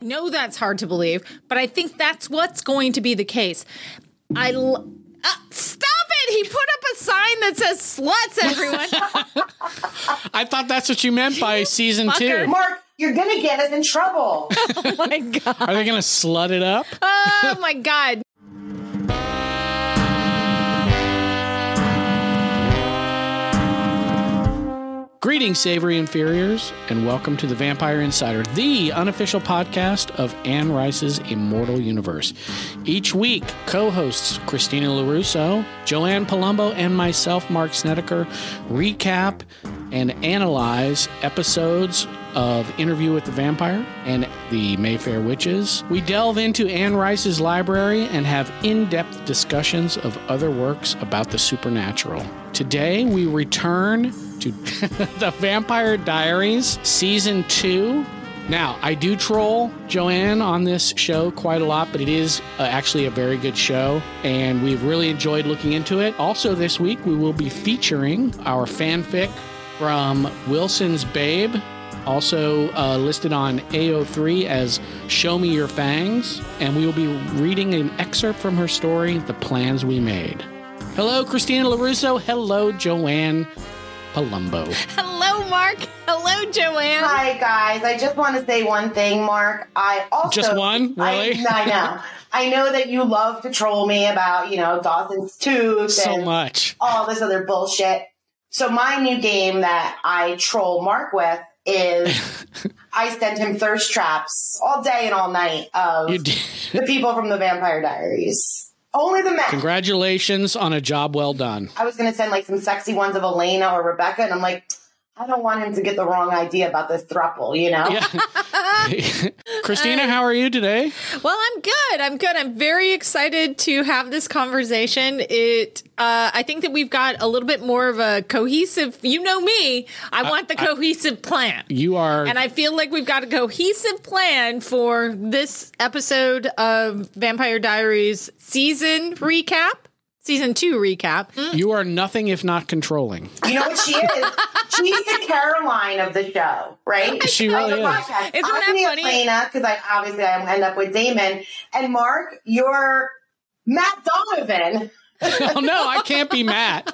know that's hard to believe, but I think that's what's going to be the case. I l- uh, stop it! He put up a sign that says "sluts." Everyone, I thought that's what you meant by season Fucker. two. Mark, you're gonna get us in trouble. oh my god! Are they going to slut it up? Oh my god! Greetings, savory inferiors, and welcome to the Vampire Insider, the unofficial podcast of Anne Rice's Immortal Universe. Each week, co hosts Christina LaRusso, Joanne Palumbo, and myself, Mark Snedeker, recap and analyze episodes of Interview with the Vampire and the Mayfair Witches. We delve into Anne Rice's library and have in depth discussions of other works about the supernatural. Today, we return to the Vampire Diaries Season 2. Now, I do troll Joanne on this show quite a lot, but it is uh, actually a very good show, and we've really enjoyed looking into it. Also, this week, we will be featuring our fanfic from Wilson's Babe, also uh, listed on AO3 as Show Me Your Fangs, and we will be reading an excerpt from her story, The Plans We Made. Hello, Christina LaRusso. Hello, Joanne Palumbo. Hello, Mark. Hello, Joanne. Hi guys, I just want to say one thing, Mark. I also Just one? Really? I, I know. I know that you love to troll me about you know Dawson's Tooth So and much. all this other bullshit. So my new game that I troll Mark with is I send him thirst traps all day and all night of the people from the Vampire Diaries. Only the men. Congratulations on a job well done. I was going to send like some sexy ones of Elena or Rebekah, and I'm like, I don't want him to get the wrong idea about this thruple, you know? Christina, how are you today? Well, I'm good. I'm good. I'm very excited to have this conversation. It, uh, I think that we've got a little bit more of a cohesive. You know me. I want the cohesive plan. You are. And I feel like we've got a cohesive plan for this episode of Vampire Diaries season recap, season two recap. you are nothing if not controlling. You know what she is? She's the Caroline of the show, right? She Of really is. podcast. Isn't I'm that the funny? Elena because I obviously I end up with Damon and Mark. You're Matt Donovan. Oh no, I can't be Matt.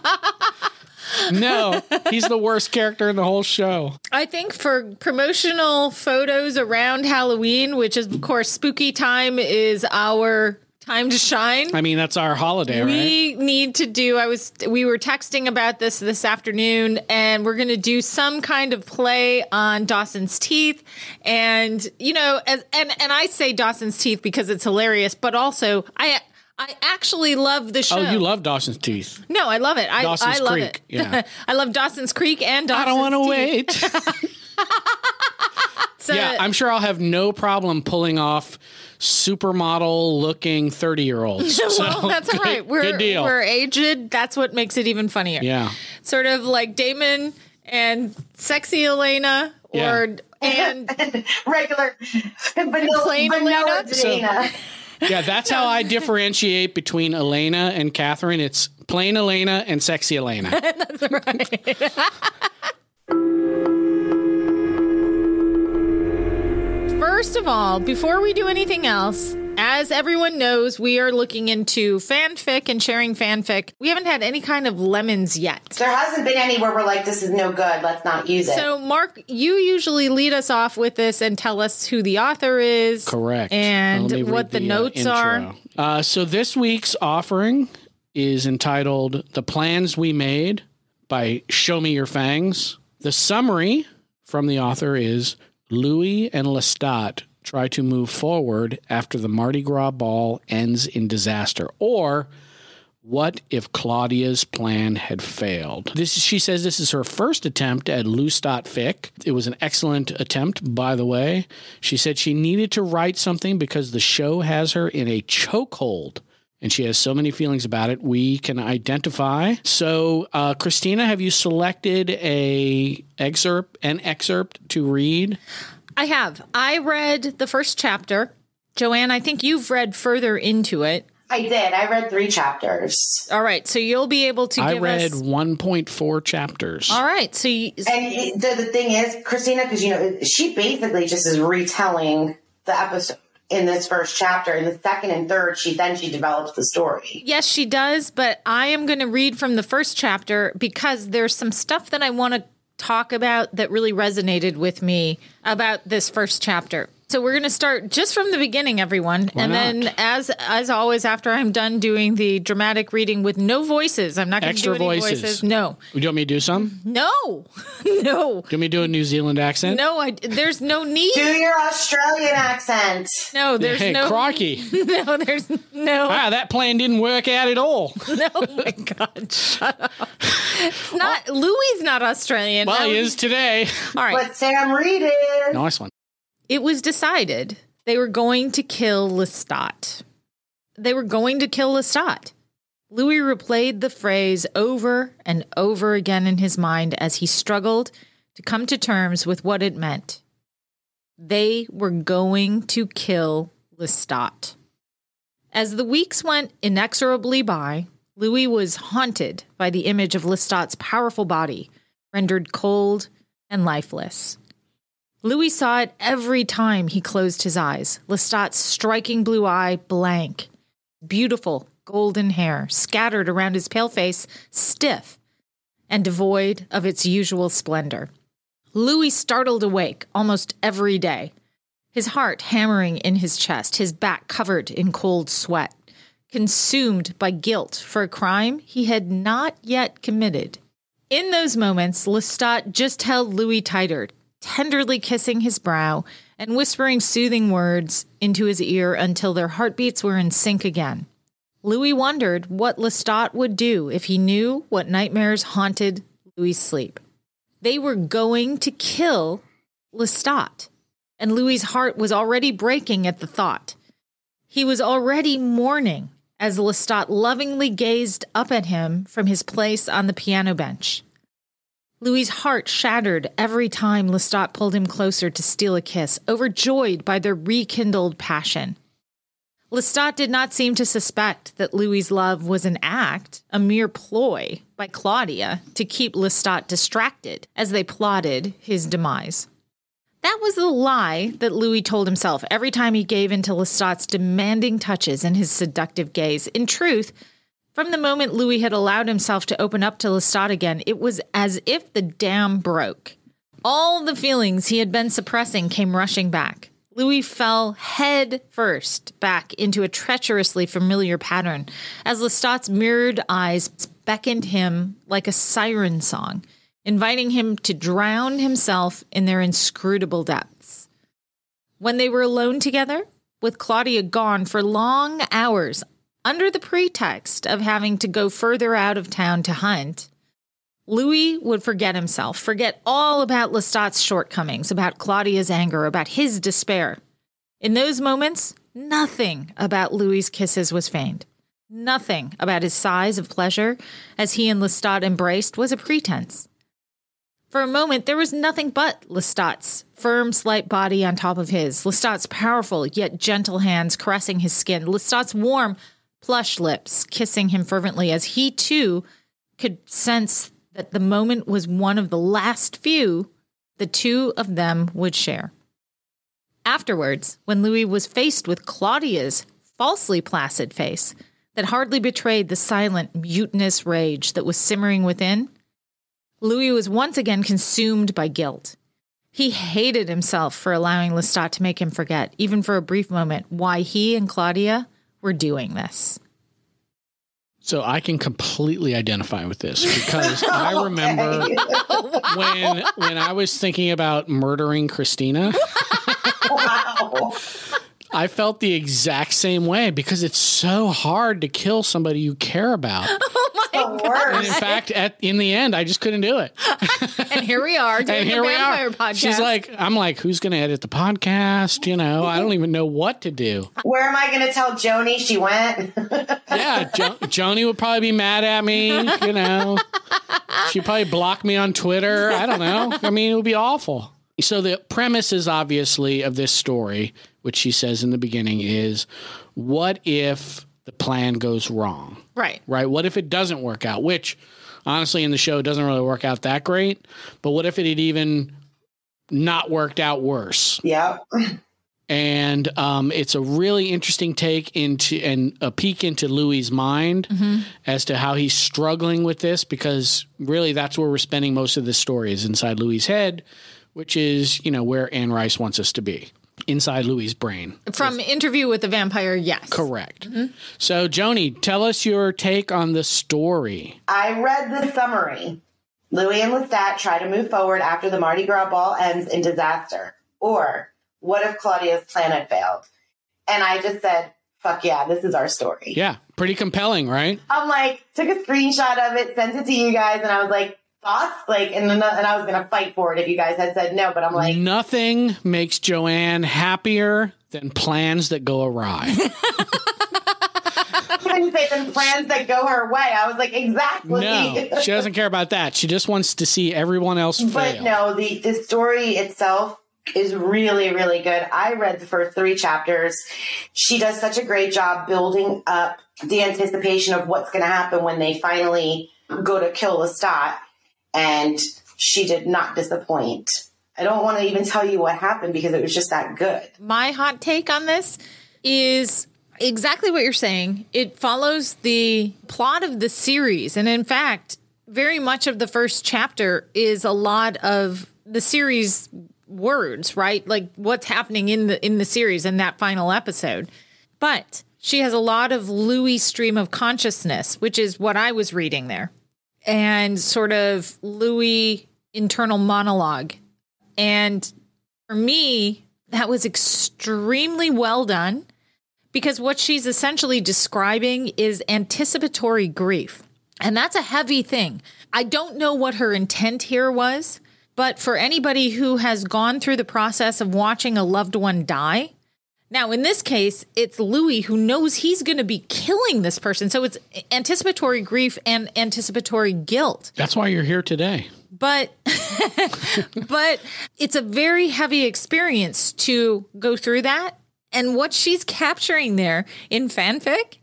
No, he's the worst character in the whole show. I think for promotional photos around Halloween, which is of course spooky time, is our time to shine. I mean, that's our holiday, right? We need to do. I was. We were texting about this this afternoon, and we're going to do some kind of play on Dawson's Teeth, and you know, as, and and I say Dawson's Teeth because it's hilarious, but also I I actually love the show. Oh, you love Dawson's Teeth. No, I love it. I, Dawson's I love Creek, it. yeah. I love Dawson's Creek and Dawson's I don't want to wait. So, yeah, I'm sure I'll have no problem pulling off supermodel looking 30 year olds. well, that's all right. We're good deal. we're aged. That's what makes it even funnier. yeah. sort of like Damon and sexy Elena Yeah. or and Regular vanilla, Plain vanilla Elena? So- Elena. Yeah, that's how I differentiate between Elena and Katherine. It's plain Elena and sexy Elena. First of all, before we do anything else, as everyone knows, we are looking into fanfic and sharing fanfic. We haven't had any kind of lemons yet. There hasn't been any where we're like, this is no good. Let's not use it. So, Mark, you usually lead us off with this and tell us who the author is. Correct. And Let what read the, uh, notes intro. are. Uh, so this week's offering is entitled "The Plans We Made" by Show Me Your Fangs. The summary from the author is Louis and Lestat try to move forward after the Mardi Gras ball ends in disaster, or what if Claudia's plan had failed? This she says this is her first attempt at Loustat fic. It was an excellent attempt, by the way. She said she needed to write something because the show has her in a chokehold. And she has so many feelings about it. We can identify. So, uh, Christina, have you selected a excerpt, an excerpt to read? I have. I read the first chapter. Joanne, I think you've read further into it. I did. I read three chapters. All right, so you'll be able to I read us. 1.4 chapters. All right, so you, And the, the thing is, Christina, because you know, she basically just is retelling the episode in this first chapter. In the second and third, she then she develops the story. Yes, she does, but I am going to read from the first chapter because there's some stuff that I want to talk about that really resonated with me about this first chapter. So we're going to start just from the beginning, everyone, Why and not? then as as always, after I'm done doing the dramatic reading with no voices, I'm not going to do Extra any voices. voices. No, Do you want me to do some? Do no, no, you want me to do a New Zealand accent? no. I, there's no need. Do your Australian accent. No, there's hey, no. crocky. No, there's no. wow, that plan didn't work out at all. No, oh my God, shut up. It's not. Louis not Australian. Well, That he was- is today. All right. But Sam Reid is. Nice one. It was decided they were going to kill Lestat. They were going to kill Lestat. Louis replayed the phrase over and over again in his mind as he struggled to come to terms with what it meant. They were going to kill Lestat. As the weeks went inexorably by, Louis was haunted by the image of Lestat's powerful body, rendered cold and lifeless. Louis saw it every time he closed his eyes. Lestat's striking blue eye blank, beautiful golden hair scattered around his pale face, stiff and devoid of its usual splendor. Louis startled awake almost every day, his heart hammering in his chest, his back covered in cold sweat, consumed by guilt for a crime he had not yet committed. In those moments, Lestat just held Louis tighter, tenderly kissing his brow and whispering soothing words into his ear until their heartbeats were in sync again. Louis wondered what Lestat would do if he knew what nightmares haunted Louis' sleep. They were going to kill Lestat, and Louis' heart was already breaking at the thought. He was already mourning as Lestat lovingly gazed up at him from his place on the piano bench. Louis' heart shattered every time Lestat pulled him closer to steal a kiss, overjoyed by their rekindled passion. Lestat did not seem to suspect that Louis' love was an act, a mere ploy by Claudia to keep Lestat distracted as they plotted his demise. That was the lie that Louis told himself every time he gave in to Lestat's demanding touches and his seductive gaze. In truth, from the moment Louis had allowed himself to open up to Lestat again, it was as if the dam broke. All the feelings he had been suppressing came rushing back. Louis fell head first back into a treacherously familiar pattern as Lestat's mirrored eyes beckoned him like a siren song, inviting him to drown himself in their inscrutable depths. When they were alone together, with Claudia gone for long hours under the pretext of having to go further out of town to hunt, Louis would forget himself, forget all about Lestat's shortcomings, about Claudia's anger, about his despair. In those moments, nothing about Louis's kisses was feigned. Nothing about his sighs of pleasure as he and Lestat embraced was a pretense. For a moment, there was nothing but Lestat's firm, slight body on top of his, Lestat's powerful yet gentle hands caressing his skin, Lestat's warm, plush lips kissing him fervently as he too could sense that the moment was one of the last few the two of them would share. Afterwards, when Louis was faced with Claudia's falsely placid face that hardly betrayed the silent, mutinous rage that was simmering within, Louis was once again consumed by guilt. He hated himself for allowing Lestat to make him forget, even for a brief moment, why he and Claudia were doing this. So I can completely identify with this because I remember when when I was thinking about murdering Christina, Wow. I felt the exact same way because it's so hard to kill somebody you care about. Oh the And in fact, at in the end, I just couldn't do it. And here we are doing And the here we vampire are. podcast. She's like, I'm like, who's going to edit the podcast? You know, I don't even know what to do. Where am I going to tell Joni she went? Yeah, jo- Joni would probably be mad at me. You know, she'd probably block me on Twitter. I don't know. I mean, it would be awful. So the premise is obviously of this story, which she says in the beginning, is what if the plan goes wrong? right. Right? What if it doesn't work out? Which, honestly, in the show, it doesn't really work out that great. But what if it had even not worked out worse? Yeah. and um, it's a really interesting take into and a peek into Louis's mind as to how he's struggling with this because really that's where we're spending most of the story is inside Louis's head, which is you know where Anne Rice wants us to be inside Louis's brain. From Interview with the Vampire, yes. Correct. So Joni, tell us your take on the story. I read the summary. Louis and Lestat try to move forward after the Mardi Gras ball ends in disaster. Or what if Claudia's plan had failed? And I just said, fuck yeah, this is our story. Yeah, pretty compelling, right? I'm like, took a screenshot of it, sent it to you guys, and I was like, thoughts? Like, and, and I was going to fight for it if you guys had said no, but I'm like, Nothing makes Joanne happier than plans that go awry. I didn't say the plans that go her way. I was like, exactly. no, she doesn't care about that. She just wants to see everyone else fail. But no, the, the story itself is really, really good. I read the first three chapters. She does such a great job building up the anticipation of what's going to happen when they finally go to kill Lestat. And she did not disappoint. I don't want to even tell you what happened because it was just that good. my hot take on this is exactly what you're saying. It follows the plot of the series. And in fact, very much of the first chapter is a lot of the series words, right? Like what's happening in the in the series in that final episode. But she has a lot of Louis stream of consciousness, which is what I was reading there. And sort of Louis internal monologue. And for me, that was extremely well done because what she's essentially describing is anticipatory grief. And that's a heavy thing. I don't know what her intent here was, but for anybody who has gone through the process of watching a loved one die, now in this case, it's Louis who knows he's going to be killing this person. So it's anticipatory grief and anticipatory guilt That's why you're here today. but but it's a very heavy experience to go through that and what she's capturing there in fanfic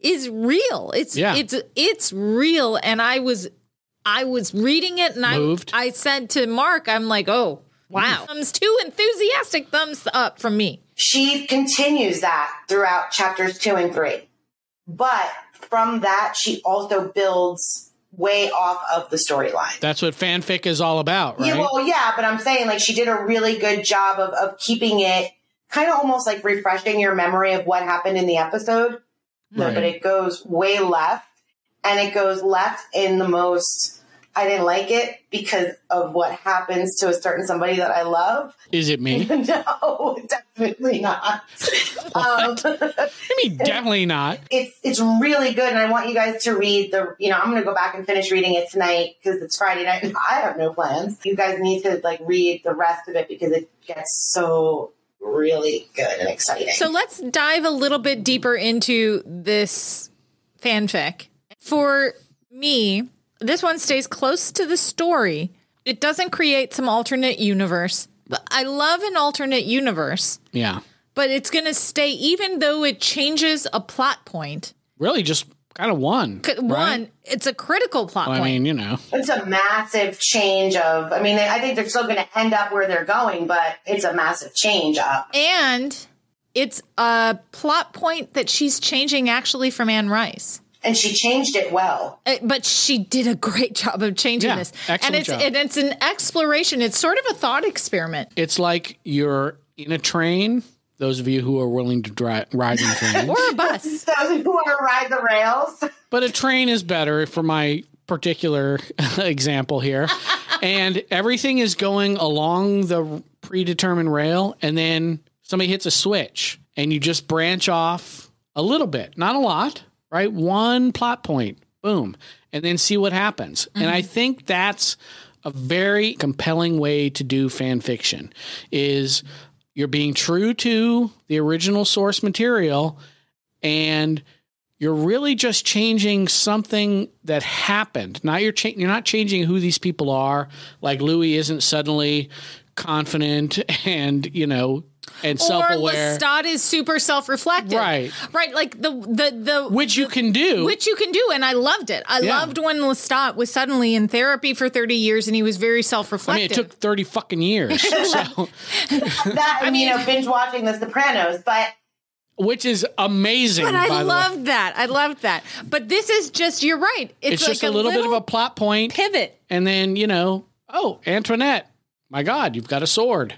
is real it's Yeah. it's it's real and i was i was reading it and Moved. i i said to mark i'm like oh wow mm-hmm. thumbs two enthusiastic thumbs up from me She continues that throughout chapters two and three. But from that, she also builds way off of the storyline. That's what fanfic is all about, right? Yeah, well, yeah, but I'm saying like she did a really good job of, of keeping it kind of almost like refreshing your memory of what happened in the episode. No, Right. but it goes way left and it goes left in the most, I didn't like it because of what happens to a certain somebody that I love. is it me? no, definitely not. um, I mean, definitely not. it's it's really good, and I want you guys to read the. You know, I'm going to go back and finish reading it tonight because it's Friday night. and I have no plans. You guys need to like read the rest of it because it gets so really good and exciting. So let's dive a little bit deeper into this fanfic. For me, this one stays close to the story. It doesn't create some alternate universe. But I love an alternate universe, Yeah. but it's going to stay, even though it changes a plot point. Really just kind of one. C- right? One, it's a critical plot I point. I mean, you know. it's a massive change of. I mean, I think they're still going to end up where they're going, but it's a massive change up. and it's a plot point that she's changing actually from Anne Rice. And she changed it well. Uh, but she did a great job of changing Yeah, this excellent and it's job. and it's an exploration it's sort of a thought experiment It's like you're in a train. Those of you who are willing to dri- ride in trains. or a bus Those who want to ride the rails. but a train is better for my particular example here. and everything is going along the predetermined rail, and then somebody hits a switch, and you just branch off a little bit, not a lot, right? One plot point, boom, and then see what happens. And I mm-hmm. think that's a very compelling way to do fan fiction is you're being true to the original source material and you're really just changing something that happened. Now you're cha- you're not changing who these people are. Like Louis isn't suddenly confident and you know and or self-aware, Lestat is super self-reflective. Right. Right. Like the the the which you can do. which you can do, and I loved it. I Yeah. loved when Lestat was suddenly in therapy for thirty years, and he was very self-reflective. mean, it took thirty fucking years, so that and you know binge watching The Sopranos, but which is amazing. But I by the way. loved that. I loved that. But this is just, you're right. It's, It's like just a little, bit of a plot point, pivot. and then you know, oh, Antoinette, my God, you've got a sword.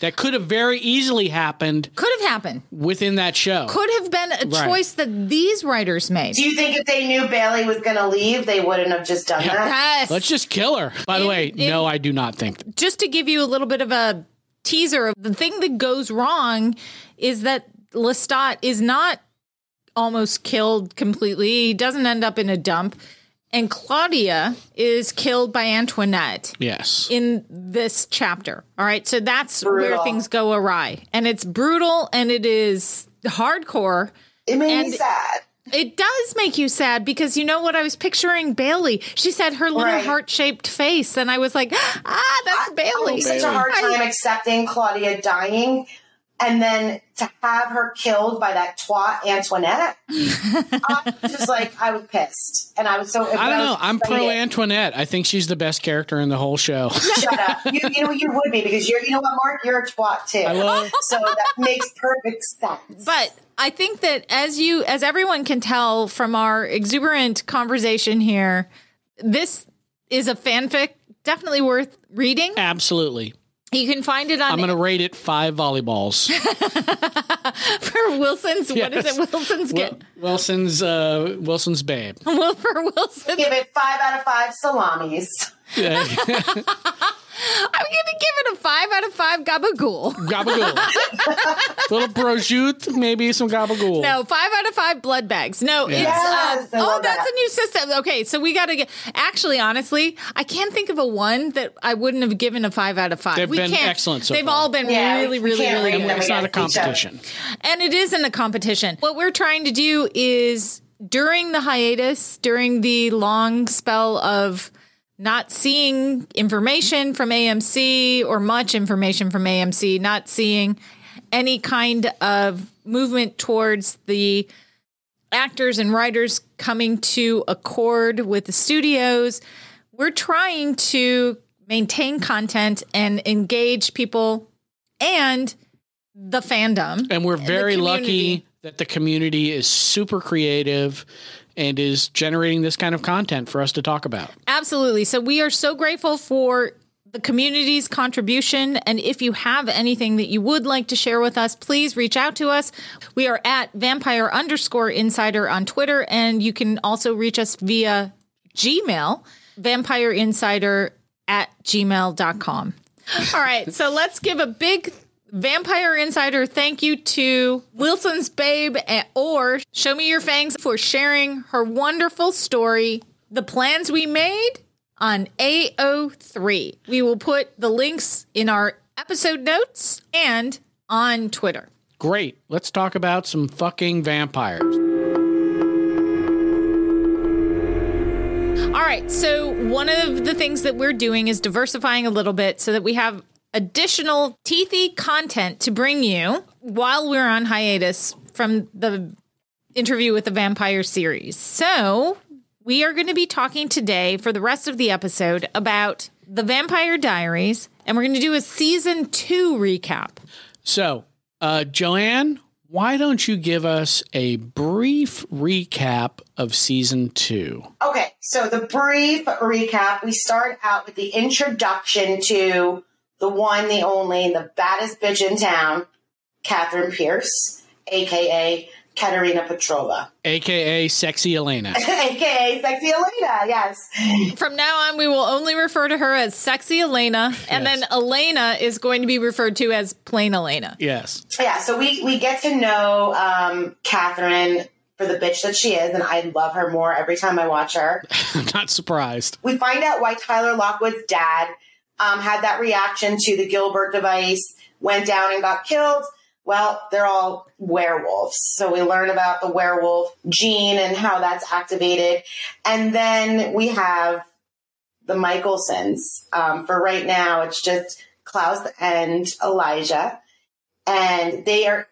That could have very easily happened Could have happened. within that show. Could have been a Right. choice that these writers made. do you think if they knew Bailey was going to leave, they wouldn't have just done that? Yes. Let's just kill her. By the In- way, in- no, I do not think. That. just to give you a little bit of a teaser of the thing that goes wrong is that Lestat is not almost killed completely. He doesn't end up in a dump. And Claudia is killed by Antoinette Yes. in this chapter. All right. So that's where things go awry. And it's brutal and it is hardcore. It made And- me sad. It does make you sad because you know what I was picturing Bailey. She said her little Right. heart shaped face, and I was like, ah, that's I Bailey. had such a hard I- time accepting Claudia dying. And then to have her killed by that twat Antoinette, I was just like I was pissed, and I was so. I don't know. I'm pro Antoinette. I think she's the best character in the whole show. Shut up. You, you know you would be because you're. You know what, Mark? You're a twat too. I love- so that makes perfect sense. But I think that as you, as everyone can tell from our exuberant conversation here, this is a fanfic definitely worth reading. Absolutely. You can find it on I'm going to rate it five volleyballs. for Wilson's. What is it? Wilson's get Wilson's uh, Wilson's babe. Will for Wilson. give it five out of five salamis. Yeah. I'm going to give it a five out of five gabagool. gabagool. Little prosciutto, maybe some gabagool. No, five out of five blood bags. No, it's Yes, uh, oh, that's that. a new system. Okay, so we got to get. Actually, honestly, I can't think of a one that I wouldn't have given a five out of 5 They've we been can't. excellent so They've far. all been Yeah, really, really, really good. It's not a against each other. competition. And it isn't a competition. What we're trying to do is during the hiatus, during the long spell of not seeing information from AMC or much information from AMC, not seeing any kind of movement towards the actors and writers coming to accord with the studios. We're trying to maintain content and engage people and the fandom. And we're very lucky that the community is super creative and is generating this kind of content for us to talk about. Absolutely. So we are so grateful for the community's contribution. And if you have anything that you would like to share with us, please reach out to us. We are at vampire underscore insider on Twitter. And you can also reach us via Gmail, vampire insider at gmail.com. All right. So let's give a big Vampire Insider, thank you to Wilson's Babe or Show Me Your Fangs for sharing her wonderful story, The Plans We Made on AO3. We will put the links in our episode notes and on Twitter. Great. Let's talk about some fucking vampires. All right. So, one of the things that we're doing is diversifying a little bit so that we have additional teethy content to bring you while we're on hiatus from the interview with the vampire series. So, we are going to be talking today for the rest of the episode about the Vampire Diaries, and we're going to do a season two recap. So, uh, Joanne, why don't you give us a brief recap of season two? Okay, so the brief recap we start out with the introduction to the one, the only, the baddest bitch in town, Katherine Pierce, aka Katerina Petrova, AKA Sexy Elena. aka Sexy Elena. Yes. From now on, we will only refer to her as Sexy Elena, and Yes. then Elena is going to be referred to as plain Elena. yes. Yeah, so we, we get to know um, Katherine for the bitch that she is, and I love her more every time I watch her. I'm not surprised. we find out why Tyler Lockwood's dad um, had that reaction to the Gilbert device, went down and got killed. Well, they're all werewolves. So we learn about the werewolf gene and how that's activated. And then we have the Mikaelsons. Um, for right now, it's just Klaus and Elijah. and they are,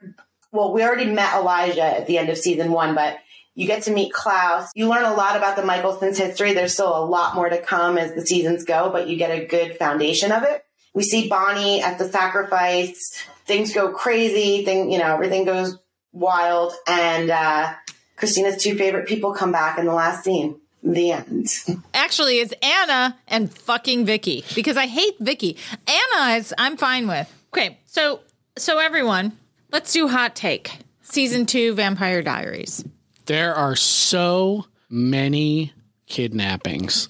well, we already met Elijah at the end of season one, but you get to meet Klaus. You learn a lot about the Mikaelsons history. There's still a lot more to come as the seasons go, but you get a good foundation of it. We see Bonnie at the sacrifice. Things go crazy. Thing, you know, everything goes wild. And, uh, Christina's two favorite people come back in the last scene. The end. Actually, it's Anna and fucking Vicky because I hate Vicky. Anna is I'm fine with. Okay, so so everyone, let's do hot take. Season two, Vampire Diaries. There are so many kidnappings.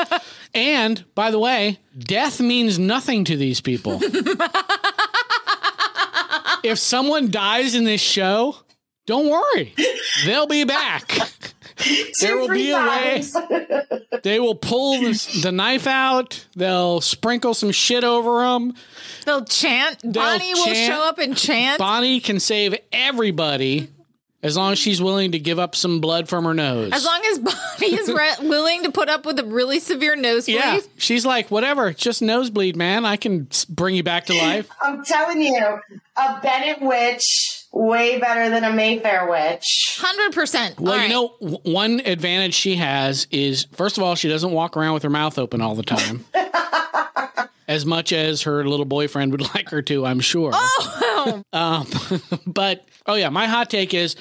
and by the way, death means nothing to these people. if someone dies in this show, don't worry. They'll be back. there will be a way. They will pull the, the knife out. They'll sprinkle some shit over them. They'll chant. Bonnie will chant. show up and chant. Bonnie can save everybody as long as she's willing to give up some blood from her nose. as long as Bonnie is re- willing to put up with a really severe nosebleed. yeah, she's like, whatever, just nosebleed, man. I can bring you back to life. I'm telling you, a Bennett witch, way better than a Mayfair witch. Hundred percent. Well, you know, w- one advantage she has is, first of all, she doesn't walk around with her mouth open all the time. as much as her little boyfriend would like her to, I'm sure. Oh, um, but, oh, yeah, my hot take is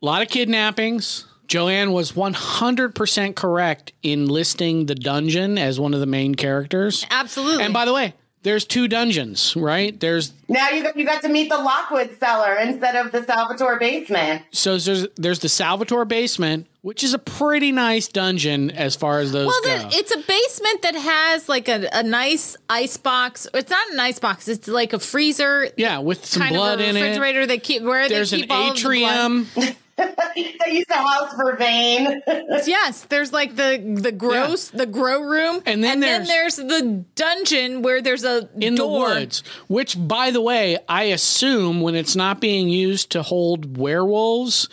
a lot of kidnappings. Joanne was 100% correct in listing the dungeon as one of the main characters. absolutely. And by the way, there's two dungeons, right? There's Now you got, you got to meet the Lockwood cellar instead of the Salvatore basement. so there's there's the Salvatore basement, which is a pretty nice dungeon as far as those well, go. the, it's a basement that has like a, a nice ice box. It's not an ice box. It's like a freezer. yeah, with some kind blood of a in it. refrigerator that keep where There's they an keep all of the blood. atrium. They used to house Vervain. Yes, there's like the the gross the grow room, And then and there's, the dungeon where there's a in door. the woods, which, by the way, I assume when it's not being used to hold werewolves,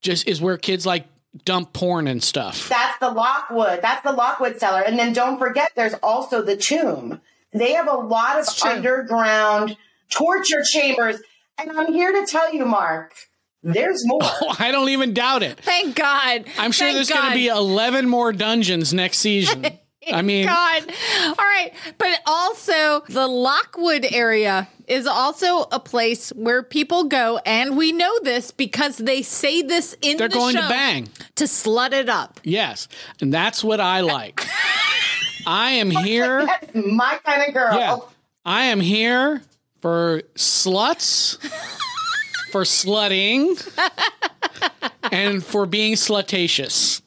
just is where kids like dump porn and stuff. That's the Lockwood. That's the Lockwood cellar. And then don't forget, there's also the tomb. They have a lot of underground torture chambers. And I'm here to tell you, Mark, there's more. Oh, I don't even doubt it. Thank God. I'm sure Thank there's going to be 11 more dungeons next season. I mean, God. All right. But also, the Lockwood area is also a place where people go, and we know this because they say this in they're the going show, to bang. to slut it up. Yes, and that's what I like. I am here. That's my kind of girl. Yeah, I am here for sluts, for slutting, and for being slutatious.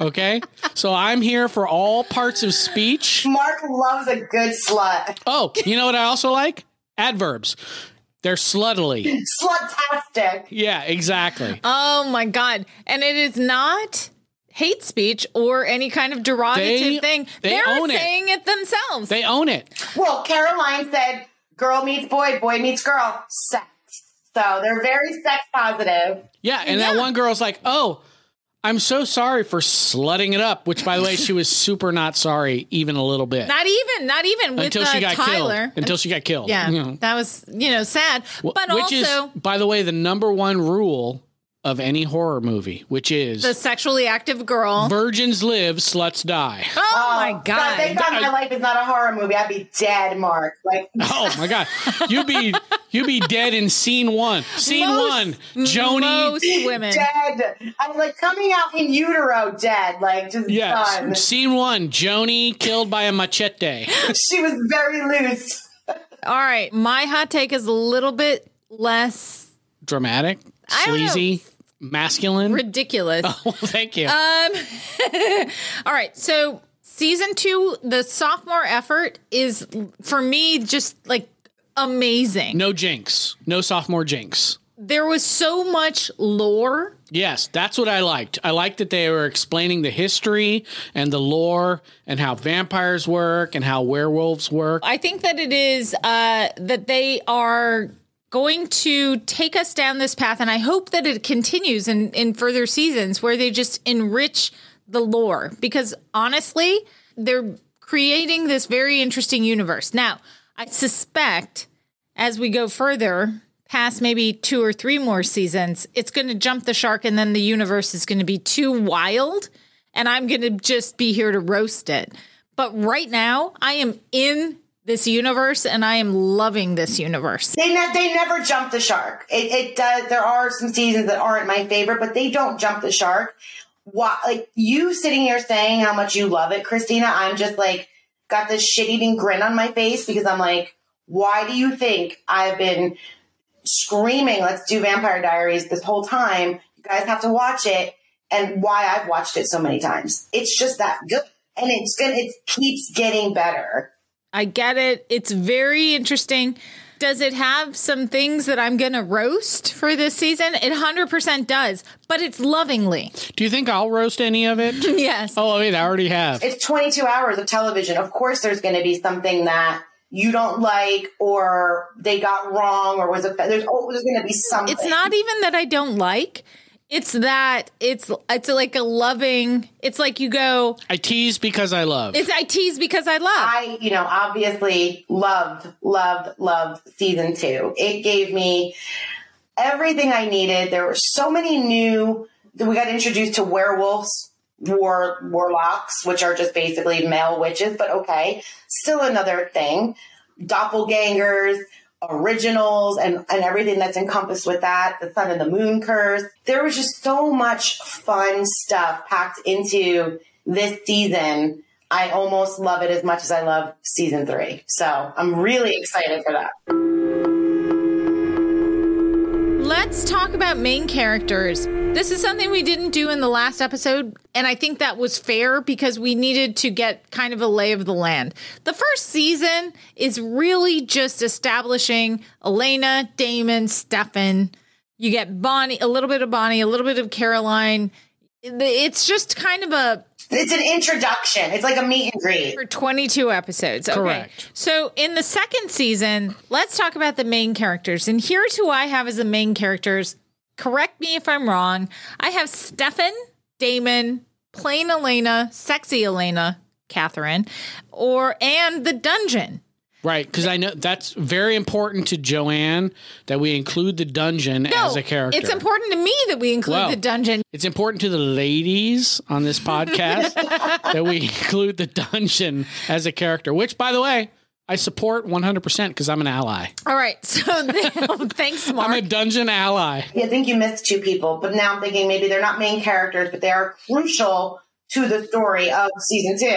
Okay, so I'm here for all parts of speech. Mark loves a good slut. Oh, you know what I also like? Adverbs. They're sluttily. Slutastic. Yeah, exactly. Oh my God. And it is not hate speech or any kind of derogative They- thing. they They're own it. saying it, themselves. They own it. Well, Caroline said girl meets boy, boy meets girl, sex. So they're very sex positive. Yeah, and that one girl's like, "Oh, I'm so sorry for slutting it up." Which, by the way, she was super not sorry, even a little bit, not even, not even with until uh, she got Tyler. killed. Until she got killed. yeah, You know. that was you know sad. But which also is, by the way, the number one rule of any horror movie, which is the sexually active girl. virgins live, sluts die. oh, my oh, god! thank God my life is not a horror movie. I'd be dead, Mark. Like, Oh my god, you'd be you'd be dead in scene one. Scene Most- one, Joni. Most women. dead. I'm like coming out in utero, dead. Like, just Yes, done. scene one, Joni killed by a machete. She was very loose. All right, my hot take is a little bit less Dramatic, I don't know. sleazy, masculine. ridiculous. well, thank you. Um, all right. So season two, the sophomore effort is for me just like amazing. No jinx. No sophomore jinx. There was so much lore. Yes, that's what I liked. I liked that they were explaining the history and the lore and how vampires work and how werewolves work. I think that it is uh, that they are going to take us down this path, and I hope that it continues in, in further seasons where they just enrich the lore. Because honestly, they're creating this very interesting universe. Now, I suspect as we go further past maybe two or three more seasons, it's going to jump the shark and then the universe is going to be too wild and I'm going to just be here to roast it. But right now, I am in this universe and I am loving this universe. They ne- they never jump the shark. It, it does. There are some seasons that aren't my favorite, but they don't jump the shark. Why? Like you sitting here saying how much you love it, Christina. I'm just like got this shit eating grin on my face because I'm like, why do you think I've been screaming, let's do Vampire Diaries this whole time? You guys have to watch it, and why I've watched it so many times. It's just that good, and it's gonna it keeps getting better. I get it. It's very interesting. Does it have some things that I'm going to roast for this season? It 100% does, but it's lovingly. Do you think I'll roast any of it? Yes. oh, wait, I already have. It's 22 hours of television. Of course, there's going to be something that you don't like, or they got wrong, or was it? There's oh, there's going to be something. It's not even that I don't like. It's that it's it's like a loving. It's like you go. I tease because I love. It's I tease because I love. I, you know, obviously loved, loved, loved season two. It gave me everything I needed. There were so many new. We got introduced to werewolves, war warlocks, which are just basically male witches, but okay, still another thing. Doppelgangers, originals, and and everything that's encompassed with that. The sun and the moon curse. There was just so much fun stuff packed into this season. I almost love it as much as I love season three. So I'm really excited for that. Let's talk about main characters. This is something we didn't do in the last episode, and I think that was fair because we needed to get kind of a lay of the land. The first season is really just establishing Elena, Damon, Stefan. You get Bonnie, a little bit of Bonnie, a little bit of Caroline. It's just kind of a It's an introduction. It's like a meet and greet. for 22 episodes. Okay. Correct. So in the second season, let's talk about the main characters. And here's who I have as the main characters. Correct me if I'm wrong. I have Stefan, Damon, plain Elena, sexy Elena, Katherine, or and the dungeon. right, because I know that's very important to Joanne that we include the dungeon as a character. It's important to me that we include Well, the dungeon. It's important to the ladies on this podcast that we include the dungeon as a character, which, by the way, I support 100% because I'm an ally. All right. So thanks, Mark. I'm a dungeon ally. Yeah, I think you missed two people, but now I'm thinking maybe they're not main characters, but they are crucial to the story of season two.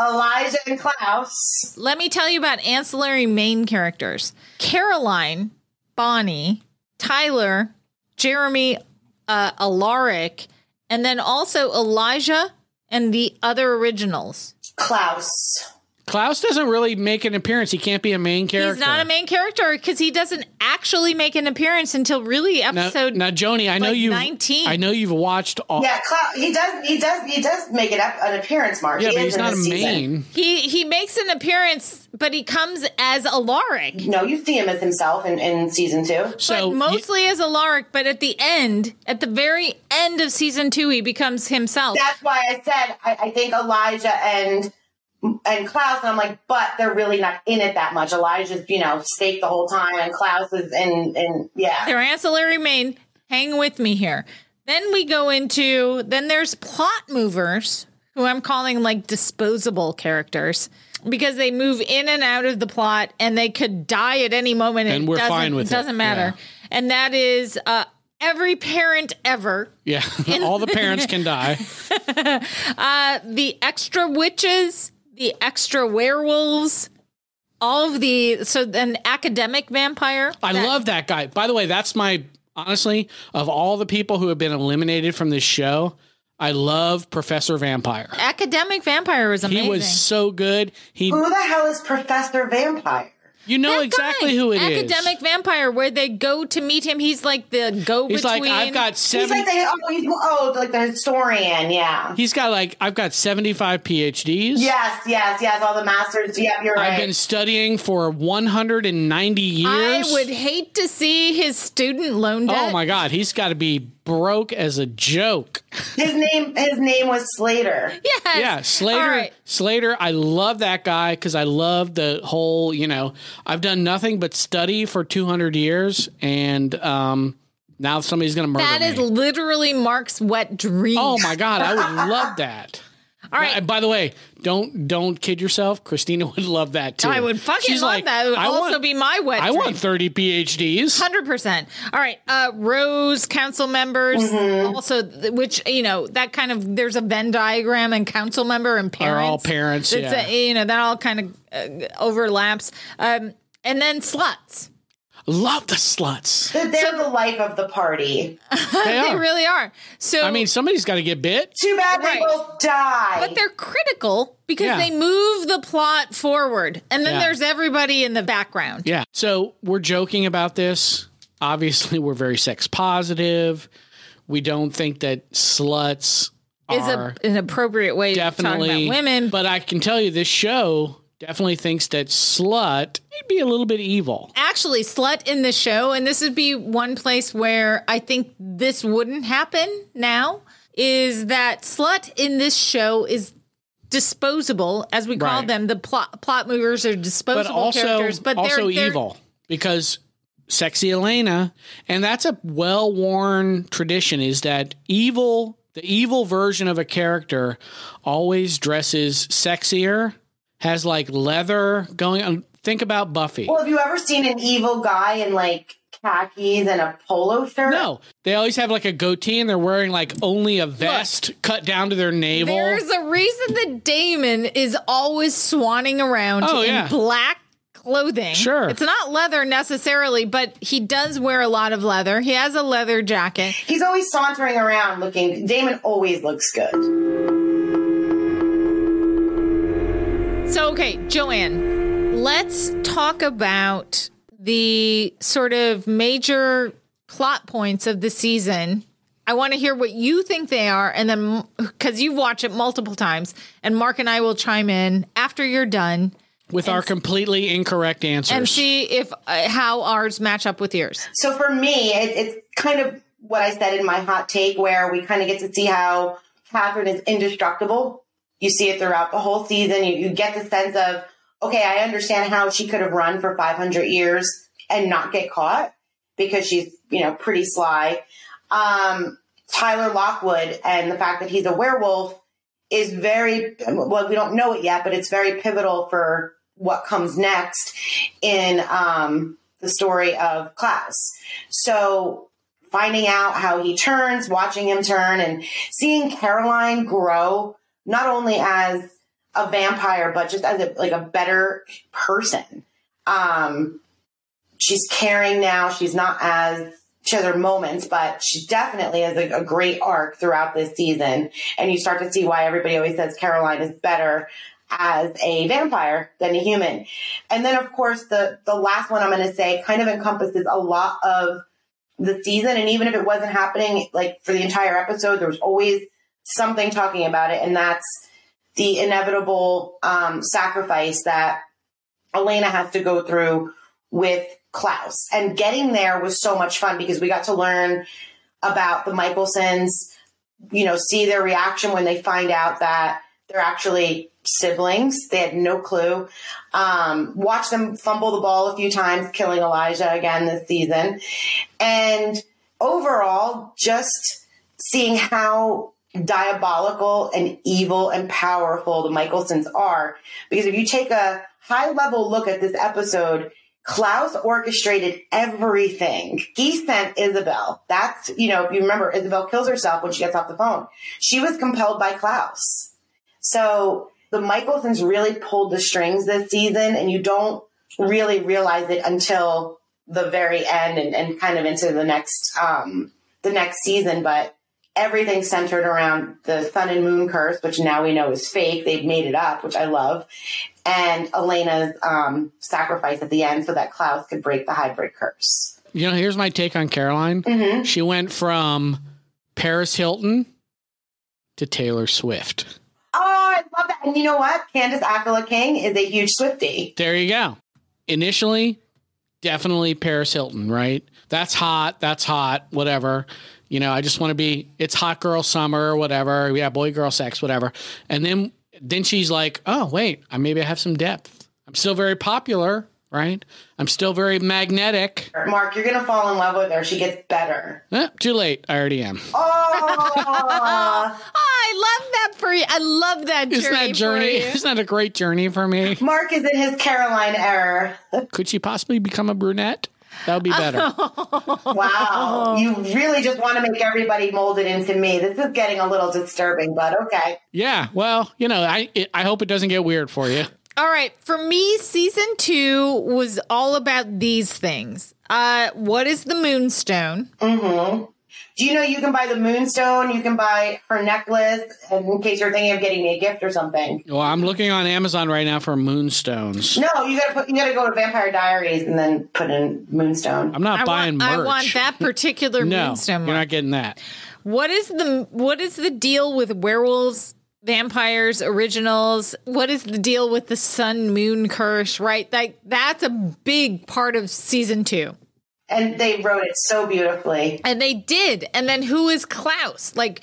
Elijah and Klaus. Let me tell you about ancillary main characters Caroline, Bonnie, Tyler, Jeremy, uh, Alaric, and then also Elijah and the other originals. Klaus. Klaus doesn't really make an appearance. He can't be a main character. He's not a main character because he doesn't actually make an appearance until really episode. now Joni, I know like you. 19. I know you've watched all. Yeah, Klaus. He does. He does. He does make it up an appearance, Mark. Yeah, He but he's not a season. main. he he makes an appearance, but he comes as Alaric. No, you see him as himself in, in season two. So but mostly as Alaric, but at the end, at the very end of season two, he becomes himself. That's why I said I, I think Elijah and and Klaus, and I'm like, but they're really not in it that much. Elijah's, you know, stake the whole time, and Klaus is in, and yeah. They're ancillary main. Hang with me here. Then we go into then there's plot movers who I'm calling like disposable characters because they move in and out of the plot and they could die at any moment And it we're doesn't, fine with it. doesn't matter. And that is uh, every parent ever, yeah, all the parents can die. the extra witches, the extra werewolves, all of the so an academic vampire. I that- love that guy. By the way, that's my honestly of all the people who have been eliminated from this show. I love Professor Vampire. academic vampire was amazing. He was so good. He, Who the hell is Professor Vampire? You know That exactly guy, who it is. academic vampire where they go to meet him he's like the go between. He's between like, I've got He's like the oh, he's, oh, like the historian. Yeah. He's got like, I've got seventy-five PhDs. Yes, yes, yes. All the masters. Yeah, you're right. I've been studying for 190 years. I would hate to see his student loan oh debt. Oh my God, he's got to be broke as a joke. His name his name was Slater. Yes. Yeah, Slater. All right. Slater. I love that guy because I love the whole. You know, I've done nothing but study for two hundred years, and um, now somebody's going to murder That me. is literally Mark's wet dream. oh my god, I would love that. All right. Uh, By the way, don't don't kid yourself. Christina would love that too. I would fucking She's love like, that. It would I also want- be my wet I dream. want thirty PhDs. Hundred percent. All right, uh, Rose council members Mm-hmm. also, which you know that kind of there's a Venn diagram and council member and parents. all parents, It's yeah. a- you know that all kind of uh, overlaps. Um, and then sluts. Love the sluts. They're the life of the party. They They really are. So I mean, somebody's got to get bit. Too bad they Right. both die. but they're critical because Yeah. they move the plot forward, and then Yeah. there's everybody in the background. Yeah. So we're joking about this. Obviously, we're very sex positive. We don't think that sluts Is a, an appropriate way to talk about women. But I can tell you, this show definitely thinks that slut may be a little bit evil. actually slut in the show and this would be one place where i think this wouldn't happen now is that slut in this show is disposable as we call Right. them the plot plot movers are But disposable also, characters but also they're, they're evil because sexy Elena, and that's a well-worn tradition, is that evil. The evil version of a character always dresses sexier, has like leather going on. Think about Buffy. well, have you ever seen an evil guy in like khakis and a polo shirt? No, they always have like a goatee and they're wearing like only a vest cut down to their navel. there's a reason that damon is always swanning around Oh, in yeah. black clothing Sure. it's not leather necessarily but he does wear a lot of leather he has a leather jacket He's always sauntering around looking. Damon always looks good. So, okay, Joanne, let's talk about the sort of major plot points of the season. I want to hear what you think they are, and then because you've watched it multiple times, and Mark and I will chime in after you're done with our completely incorrect answers. and see if uh, how ours match up with yours. So for me, it, it's kind of what I said in my hot take, where we kind of get to see how Katherine is indestructible. You see it throughout the whole season. You, you get the sense of, okay, I understand how she could have run for 500 years and not get caught because she's, you know, pretty sly. Um, Tyler Lockwood and the fact that he's a werewolf is very, well, we don't know it yet, but it's very pivotal for what comes next in, um, the story of Klaus. So finding out how he turns, watching him turn and seeing Caroline grow, not only as a vampire, but just as a, like a better person. Um, she's caring now. She's not as, she has her moments, but she definitely has a, a great arc throughout this season. And you start to see why everybody always says Caroline is better as a vampire than a human. And then of course the, the last one I'm going to say kind of encompasses a lot of the season. And even if it wasn't happening like for the entire episode, there was always something talking about it. And that's the inevitable, um, sacrifice that Elena has to go through with Klaus. And getting there was so much fun because we got to learn about the Mikaelsons, you know, see their reaction when they find out that they're actually siblings. They had no clue. Um, watch them fumble the ball a few times, killing Elijah again this season. And overall, just seeing how diabolical and evil and powerful the Mikaelsons are. Because if you take a high level look at this episode, Klaus orchestrated everything. He sent Isobel. That's, you know, if you remember, Isobel kills herself when she gets off the phone. She was compelled by Klaus. So the Mikaelsons really pulled the strings this season and you don't really realize it until the very end and, and kind of into the next, um, the next season. But everything centered around the sun and moon curse, which now we know is fake. They've made it up, which I love. And Elena's, um, sacrifice at the end so that Klaus could break the hybrid curse. you know, here's my take on Caroline. Mm-hmm. She went from Paris Hilton to Taylor Swift. Oh, I love that. And you know what? Candice Accola King is a huge Swiftie. There you go. Initially, definitely Paris Hilton, right? That's hot. That's hot. Whatever. You know, I just want to be. It's hot girl summer, or whatever. Yeah, boy girl sex, whatever. And then then she's like, oh wait, I maybe I have some depth. I'm still very popular, right? I'm still very magnetic. Mark, you're gonna fall in love with her. She gets better. Eh, too late. I already am. Oh, I love that for you. I love that journey. Isn't that journey? For. Isn't that a great journey for me? Mark is in his Caroline era. Could she possibly become a brunette? That would be better. Wow, you really just want to make everybody molded into me. This is getting a little disturbing, but okay. yeah. Well, you know, I it, I hope it doesn't get weird for you. All right. For me, season two was all about these things. Uh, what is the moonstone? Mm-hmm. Do you know you can buy the moonstone? You can buy her necklace, in case you're thinking of getting me a gift or something. Well, I'm looking on Amazon right now for moonstones. No, you gotta put. You gotta go to Vampire Diaries and then put in moonstone. I'm not I buying want, merch. I want that particular no, moonstone. you're not getting that. What is the what is the deal with werewolves, vampires, originals? What is the deal with the sun moon curse? Right, like that's a big part of season two, And they wrote it so beautifully. and they did. And then who is Klaus? Like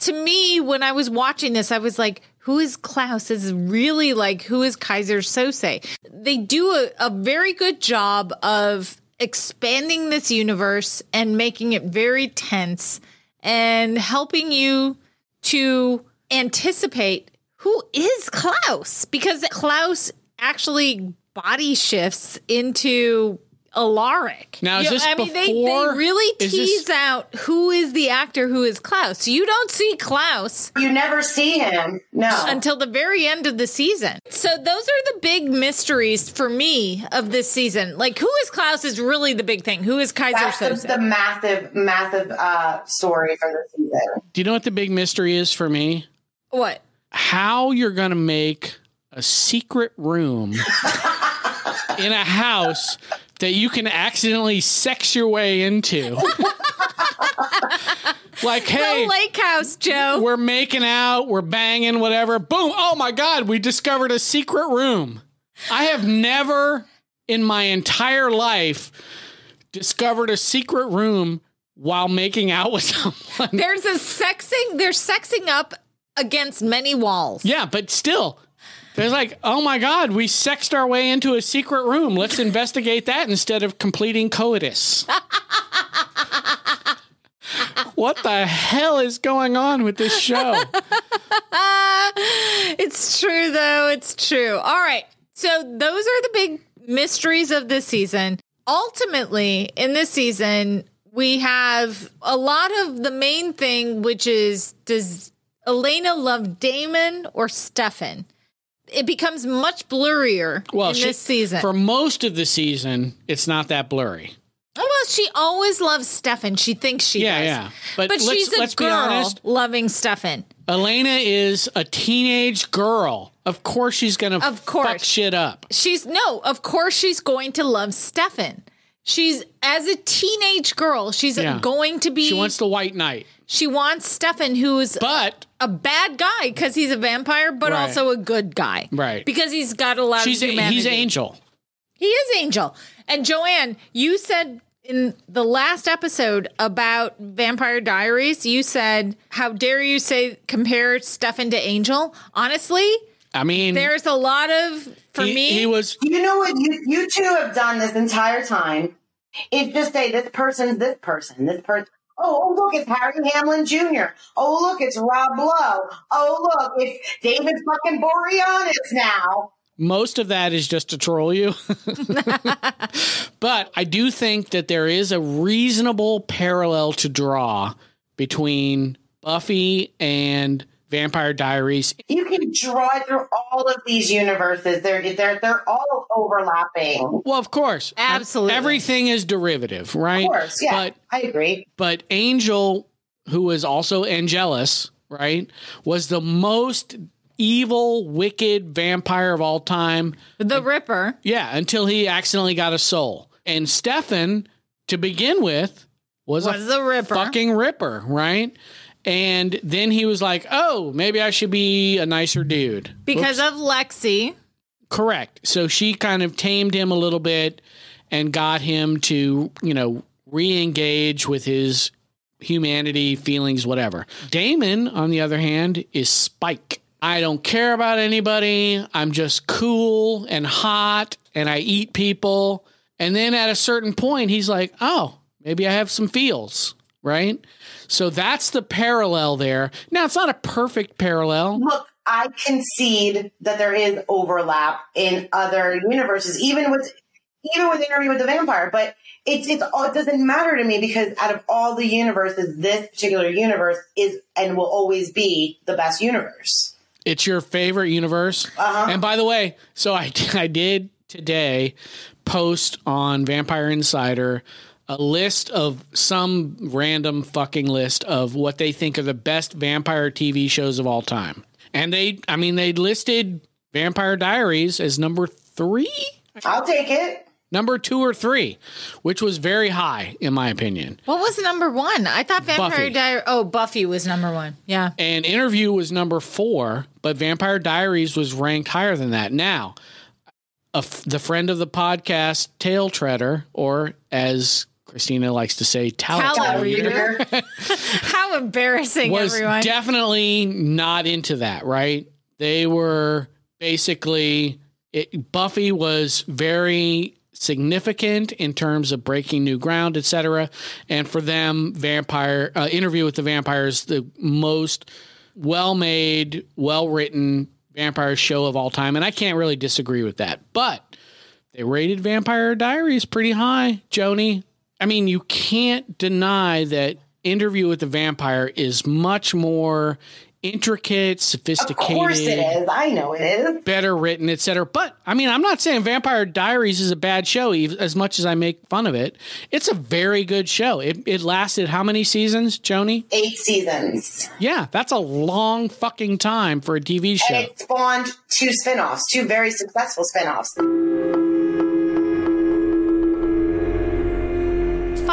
to me, when I was watching this, I was like. Who is Klaus? Is really like who is Keyser Söze? They do a, a very good job of expanding this universe and making it very tense and helping you to anticipate who is Klaus because Klaus actually body shifts into Alaric. Now, is You- this I mean, they, they really tease this- out who is the actor who is Klaus. You don't see Klaus You never see him. No. until the very end of the season. So those are the big mysteries for me of this season. Like who is Klaus is really the big thing. Who is Keyser That's Söze? the, the massive, massive uh, story for the season. Do you know what the big mystery is for me? what? How you're going to make a secret room in a house that you can accidentally sex your way into. like, hey, the lake house, Joe. we're making out, we're banging, whatever. Boom. Oh my God, we discovered a secret room. I have never in my entire life discovered a secret room while making out with someone. There's a sexing. They're sexing up against many walls. Yeah, but still, there's like, oh my God, we sexed our way into a secret room. Let's investigate that instead of completing coitus. what the hell is going on with this show? It's true, though. It's true. All right. So those are the big mysteries of this season. Ultimately, in this season, we have a lot of the main thing, which is does Elena love Damon or Stefan? It becomes much blurrier in she- this season. For most of the season, it's not that blurry. Oh, well, she always loves Stefan. She thinks she Yeah, does. yeah. But But, let's- she's a let's be girl honest. loving Stefan. Elena is a teenage girl. Of course, she's gonna Of course. fuck shit up. She's no, of course she's going to love Stefan. She's as a teenage girl, she's Yeah. going to be She wants the white knight, she wants Stefan who's but a bad guy because he's a vampire, but Right. also a good guy. Right. Because he's got a lot she's of humanity. he's Angel. He is Angel. And Joanne, you said in the last episode about Vampire Diaries, you said, How dare you say compare Stefan to Angel? Honestly, I mean, there's a lot of for he, me he was You know what you, you two have done this entire time? Is just say this person's this person, this person. Oh, oh, look, it's Harry Hamlin Jr. Oh, look, it's Rob Lowe. Oh, look, it's David fucking Boreanaz now. most of that is just to troll you. but I do think that there is a reasonable parallel to draw between Buffy and Vampire Diaries. You can draw through all of these universes. They're they're they're all overlapping. Well, of course, Absolutely. everything is derivative, right? Of course, yeah, But I agree. but Angel, who was also Angelus, right, was the most evil, wicked vampire of all time. the Ripper. Yeah, until he accidentally got a soul. And Stefan, to begin with, was, Was a the Ripper. fucking ripper, right? And then he was like, "Oh, maybe I should be a nicer dude." because Whoops. of Lexi. correct. So she kind of tamed him a little bit, and got him to, you know, re engage with his humanity, feelings, whatever. Damon, on the other hand, is Spike. I don't care about anybody. I'm just cool and hot and I eat people. And then at a certain point, he's like, oh, maybe I have some feels, right? So that's the parallel there. Now, it's not a perfect parallel. Look, I concede that there is overlap in other universes, even with even with Interview with the Vampire, but it's it's all. it doesn't matter to me because out of all the universes, this particular universe is and will always be the best universe. It's your favorite universe. Uh-huh. And by the way, so I I did today post on Vampire Insider a list of some random fucking list of what they think are the best vampire TV shows of all time. And they I mean they listed Vampire Diaries as number 3? I'll take it. Number 2 or 3, which was very high in my opinion. What was number one? I thought Vampire Buffy. Diary. Oh, Buffy was number one. Yeah. And Interview was number four, but Vampire Diaries was ranked higher than that. Now, a f- the friend of the podcast, Tail Treader, or as Christina likes to say, Talent Talent Reader, reader. How embarrassing, was everyone. definitely not into that, right? They were basically, it, Buffy was very significant in terms of breaking new ground, etc. And for them, Vampire uh, Interview with the Vampires, the most well-made, well-written vampire show of all time, and I can't really disagree with that. But they rated Vampire Diaries pretty high, Joni. I mean, you can't deny that Interview with the Vampire is much more intricate, sophisticated. Of course it is. I know it is. better written, etc. But I mean, I'm not saying Vampire Diaries is a bad show, as much as I make fun of it. It's a very good show. It, it lasted how many seasons, Joni? Eight seasons. Yeah, that's a long fucking time for a TV show. And it spawned two spin-offs, two very successful spin-offs.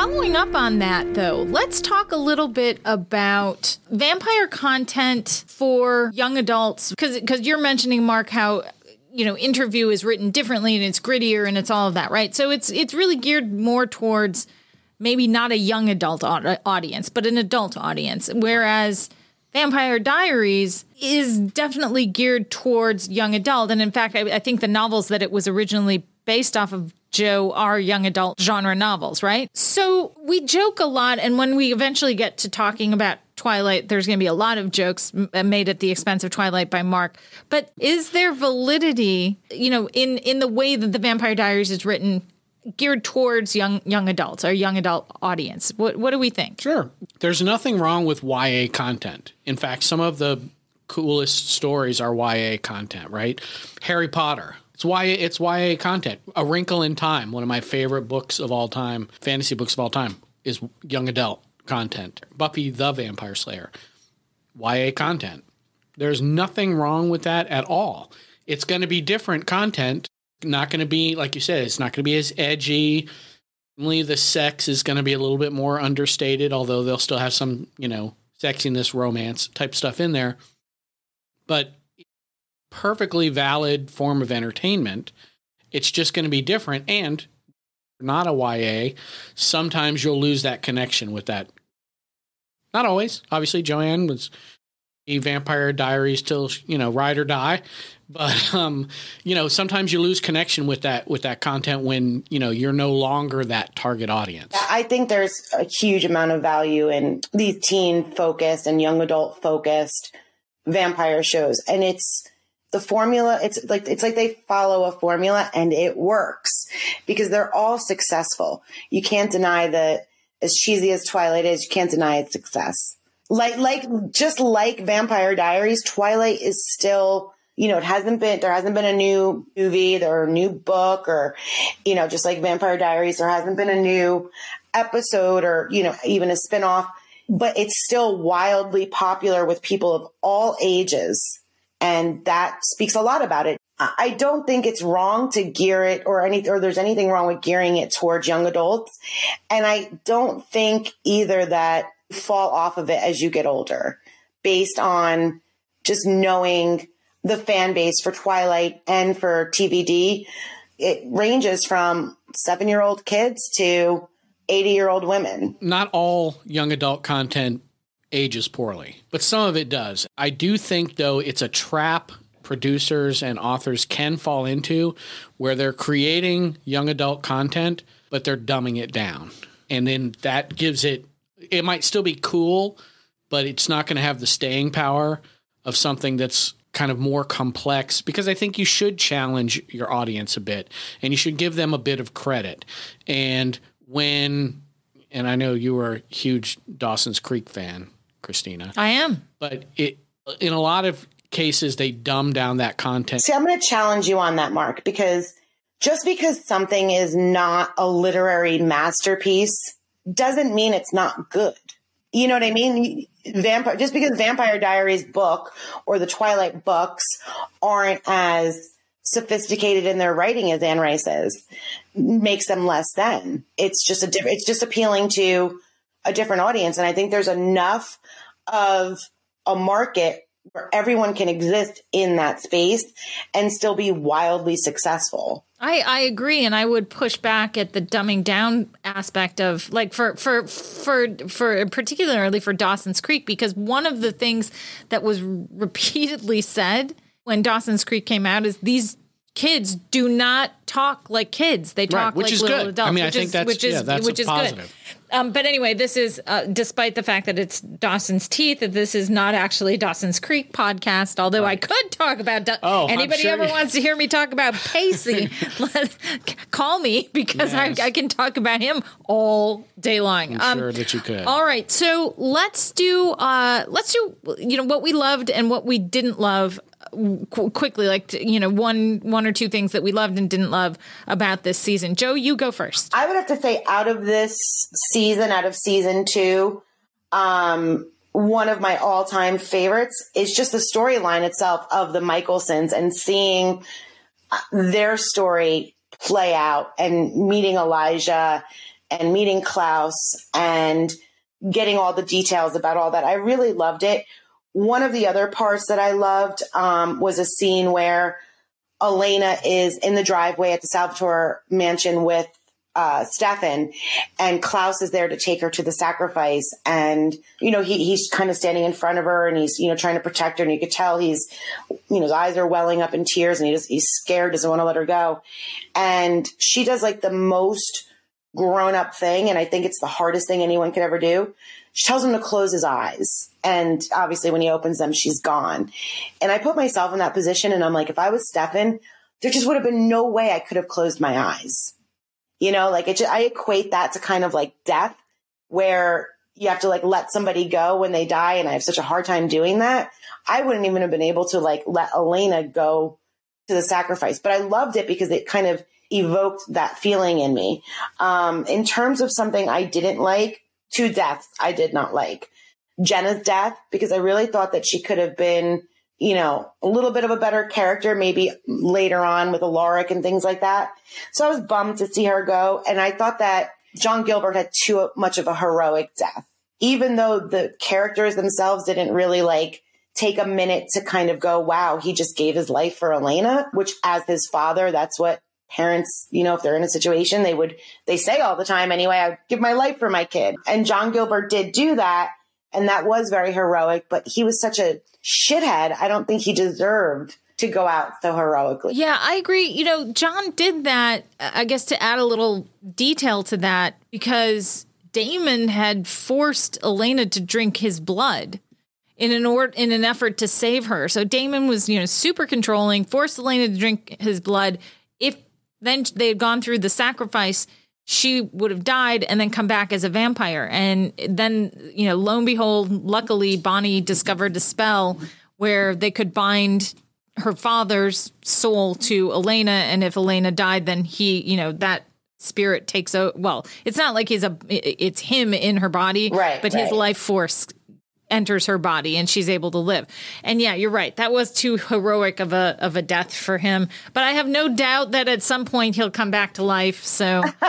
Following up on that, though, let's talk a little bit about vampire content for young adults. Because you're mentioning Mark how you know interview is written differently and it's grittier and it's all of that, right? So it's it's really geared more towards maybe not a young adult audience, but an adult audience. Whereas Vampire Diaries is definitely geared towards young adult. And in fact, I, I think the novels that it was originally based off of Joe are young adult genre novels, right? So we joke a lot. And when we eventually get to talking about Twilight, there's going to be a lot of jokes m- uh, made at the expense of Twilight by Mark. But is there validity, you know, in, in the way that the Vampire Diaries is written geared towards young young adults or young adult audience? What what do we think? Sure. There's nothing wrong with YA content. In fact, some of the coolest stories are YA content, right? Harry Potter. It's YA it's YA content. A Wrinkle in Time, one of my favorite books of all time, fantasy books of all time, is young adult content. Buffy the Vampire Slayer. YA content. There's nothing wrong with that at all. It's going to be different content. Not going to be like you said. It's not going to be as edgy. Only the sex is going to be a little bit more understated, although they'll still have some, you know, sexiness, romance type stuff in there. But perfectly valid form of entertainment. It's just going to be different. And not a YA, sometimes you'll lose that connection with that. Not always. Obviously, Joanne was a Vampire Diaries till you know ride or die, but um, you know sometimes you lose connection with that with that content when you know you're no longer that target audience. I think there's a huge amount of value in these teen focused and young adult focused vampire shows. And it's the formula. It's like, it's like they follow a formula and it works because they're all successful. You can't deny that as cheesy as Twilight is, you can't deny its success. Like, like, just like Vampire Diaries, Twilight is still, you know, it hasn't been, there hasn't been a new movie or a new book or, you know, just like Vampire Diaries, there hasn't been a new episode or, you know, even a spinoff, but it's still wildly popular with people of all ages. And that speaks a lot about it. I don't think it's wrong to gear it or any, or there's anything wrong with gearing it towards young adults. And I don't think either that fall off of it as you get older based on just knowing the fan base for Twilight and for TVD. it ranges from seven year old kids to 80 year old women. Not all young adult content ages poorly, but some of it does. I do think, though, it's a trap producers and authors can fall into where they're creating young adult content, but they're dumbing it down. And then that gives it, it might still be cool, but it's not going to have the staying power of something that's kind of more complex because I think you should challenge your audience a bit and you should give them a bit of credit. And when, and I know you were a huge Dawson's Creek fan, Christina. I am. But it, in a lot of cases, they dumb down that content. See, I'm going to challenge you on that, Mark, because just because something is not a literary masterpiece doesn't mean it's not good. You know what I mean? Vampire, just because Vampire Diaries book or the Twilight books aren't as sophisticated in their writing as Anne Rice is, makes them less than. It's just a different, it's just appealing to a different audience. And I think there's enough of a market where everyone can exist in that space and still be wildly successful. I, I agree, and I would push back at the dumbing down aspect of like for for for for particularly for Dawson's Creek because one of the things that was repeatedly said when Dawson's Creek came out is these kids do not talk like kids; they talk right, which like is little good. adults. I mean, I which think is, that's which is yeah, that's which a is positive. good. Um, but anyway, this is uh, despite the fact that it's Dawson's Teeth. That this is not actually Dawson's Creek podcast. Although I could talk about. Da- Oh, anybody sure ever you- wants to hear me talk about Pacey, let, call me because Yes. I, I can talk about him all day long. I'm sure that you could. All right, so let's do uh, let's do you know what we loved and what we didn't love qu- quickly, like t- you know one one or two things that we loved and didn't love about this season. Joe, you go first. I would have to say, out of this season, out of season two, um, one of my all time favorites is just the storyline itself of the Mikaelsons and seeing uh, their story play out and meeting Elijah and meeting Klaus and getting all the details about all that. I really loved it. One of the other parts that I loved um, was a scene where Elena is in the driveway at the Salvatore mansion with uh, Stefan, and Klaus is there to take her to the sacrifice. And, you know, he, he's kind of standing in front of her and he's, you know, trying to protect her. And you could tell he's, you know, his eyes are welling up in tears and he just, he's scared, doesn't want to let her go. And she does like the most grown up thing. And I think it's the hardest thing anyone could ever do. She tells him to close his eyes. And obviously, when he opens them, she's gone. And I put myself in that position and I'm like, if I was Stefan, there just would have been no way I could have closed my eyes. You know, like it just, I equate that to kind of like death where you have to like let somebody go when they die. And I have such a hard time doing that. I wouldn't even have been able to like let Elena go to the sacrifice, but I loved it because it kind of evoked that feeling in me. Um, in terms of something I didn't like, two deaths I did not like. Jenna's death, because I really thought that she could have been, you know, a little bit of a better character, maybe later on with Alaric and things like that. So I was bummed to see her go. And I thought that John Gilbert had too much of a heroic death, even though the characters themselves didn't really like take a minute to kind of go, wow, he just gave his life for Elena, which as his father, that's what parents, you know, if they're in a situation, they would, they say all the time anyway, I would give my life for my kid. And John Gilbert did do that. And that was very heroic, but he was such a shithead. I don't think he deserved to go out so heroically. Yeah, I agree. You know, John did that, I guess, to add a little detail to that because Damon had forced Elena to drink his blood in an or in an effort to save her. So Damon was, you know, super controlling, forced Elena to drink his blood. If then they had gone through the sacrifice, she would have died and then come back as a vampire. And then, you know, lo and behold, luckily Bonnie discovered a spell where they could bind her father's soul to Elena, and if Elena died, then he, you know, that spirit takes out. Well, it's not like he's a, it's him in her body, Right, But his life force enters her body, and she's able to live. And yeah, you're right. That was too heroic of a of a death for him. But I have no doubt that at some point he'll come back to life. So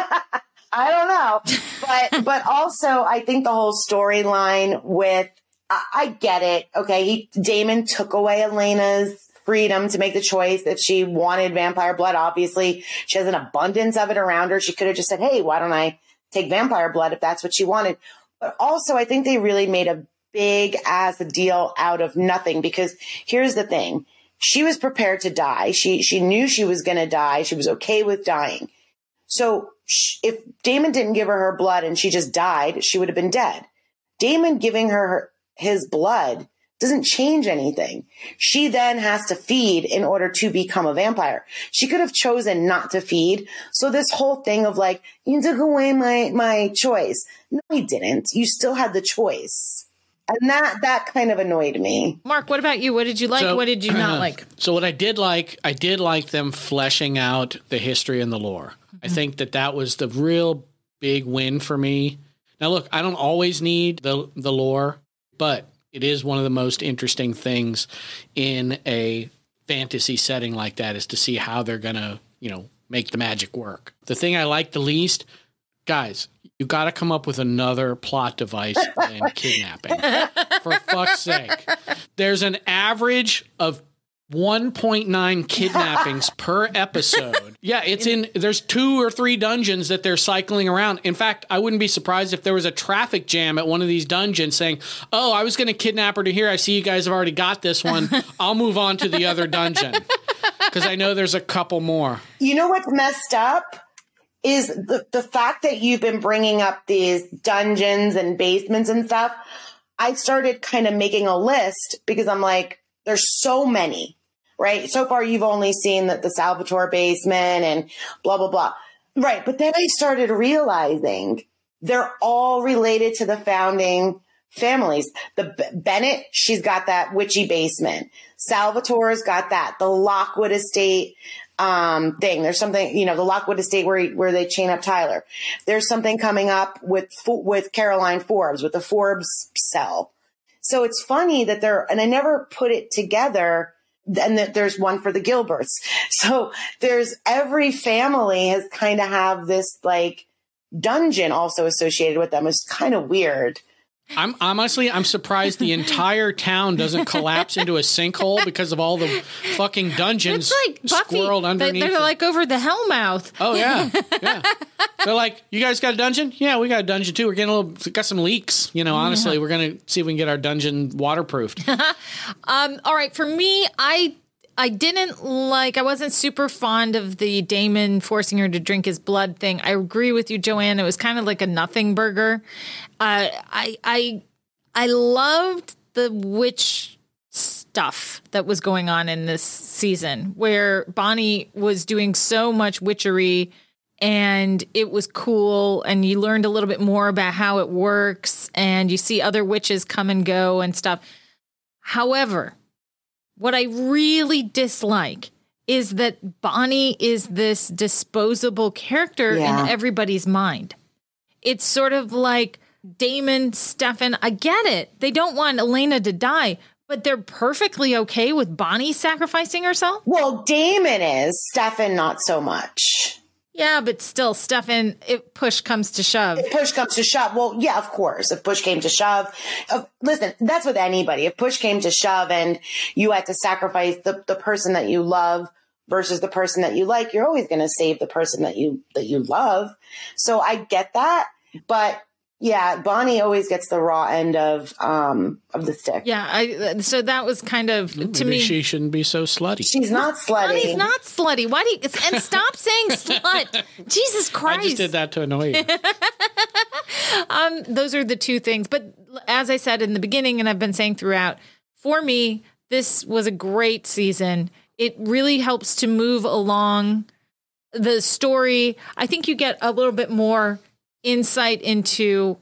I don't know, but but also I think the whole storyline with I, I get it. Okay, he Damon took away Elena's freedom to make the choice if she wanted vampire blood. Obviously, she has an abundance of it around her. She could have just said, Hey, why don't I take vampire blood if that's what she wanted? But also, I think they really made a big ass deal out of nothing because here's the thing. She was prepared to die. She, she knew she was going to die. She was okay with dying. So if Damon didn't give her her blood and she just died, she would have been dead. Damon giving her his blood doesn't change anything. She then has to feed in order to become a vampire. She could have chosen not to feed. So this whole thing of like, you took away my, my choice. No, he didn't. You still had the choice. And that, that kind of annoyed me. Mark, what about you? What did you like? So- what did you not like? So what I did like, I did like them fleshing out the history and the lore. I think that that was the real big win for me. Now, look, I don't always need the the lore, but it is one of the most interesting things in a fantasy setting like that is to see how they're gonna, you know, make the magic work. The thing I like the least, guys, you got to come up with another plot device than kidnapping. For fuck's sake, there's an average of 1.9 kidnappings per episode. Yeah, it's in there's two or three dungeons that they're cycling around. In fact, I wouldn't be surprised if there was a traffic jam at one of these dungeons saying, "Oh, I was going to kidnap her to here. I see you guys have already got this one. I'll move on to the other dungeon." Cuz I know there's a couple more. You know what's messed up is the, the fact that you've been bringing up these dungeons and basements and stuff. I started kind of making a list because I'm like, there's so many, right? So far, you've only seen that the Salvatore basement and blah, blah, blah. Right. But then I started realizing they're all related to the founding families. The B- Bennett, she's got that witchy basement. Salvatore's got that. The Lockwood estate, um, thing. There's something, you know, the Lockwood estate where, where they chain up Tyler. There's something coming up with, with Caroline Forbes, with the Forbes cell. So it's funny that there, and I never put it together. And that there's one for the Gilberts. So there's every family has kind of have this like dungeon also associated with them. It's kind of weird. I'm honestly, I'm surprised the entire town doesn't collapse into a sinkhole because of all the fucking dungeons It's like Buffy. squirreled underneath. they're like over the Hellmouth. Oh yeah, yeah. They're like, you guys got a dungeon? Yeah, we got a dungeon too. We're getting a little, got some leaks. You know, honestly, we're gonna see if we can get our dungeon waterproofed. Um, all right, for me, I I didn't like. I wasn't super fond of the Damon forcing her to drink his blood thing. I agree with you, Joanne. It was kind of like a nothing burger. Uh, I I I loved the witch stuff that was going on in this season, where Bonnie was doing so much witchery. And it was cool, and you learned a little bit more about how it works, and you see other witches come and go and stuff. However, what I really dislike is that Bonnie is this disposable character Yeah. in everybody's mind. It's sort of like Damon, Stefan, I get it. They don't want Elena to die, but they're perfectly okay with Bonnie sacrificing herself. Well, Damon is, Stefan, not so much. Yeah, but still, Stefan, if push comes to shove. If push comes to shove, well, yeah, of course. If push came to shove, uh, listen, that's with anybody. If push came to shove and you had to sacrifice the, the person that you love versus the person that you like, you're always going to save the person that you, that you love. So I get that. But yeah, Bonnie always gets the raw end of, um, of the stick. Yeah, I, so that was kind of to Maybe me. she shouldn't be so slutty. She's not slutty. Bonnie's not slutty. Why do you and stop saying slut? Jesus Christ! I just did that to annoy you. Um, those are the two things. But as I said in the beginning, and I've been saying throughout, for me, this was a great season. It really helps to move along the story. I think you get a little bit more insight into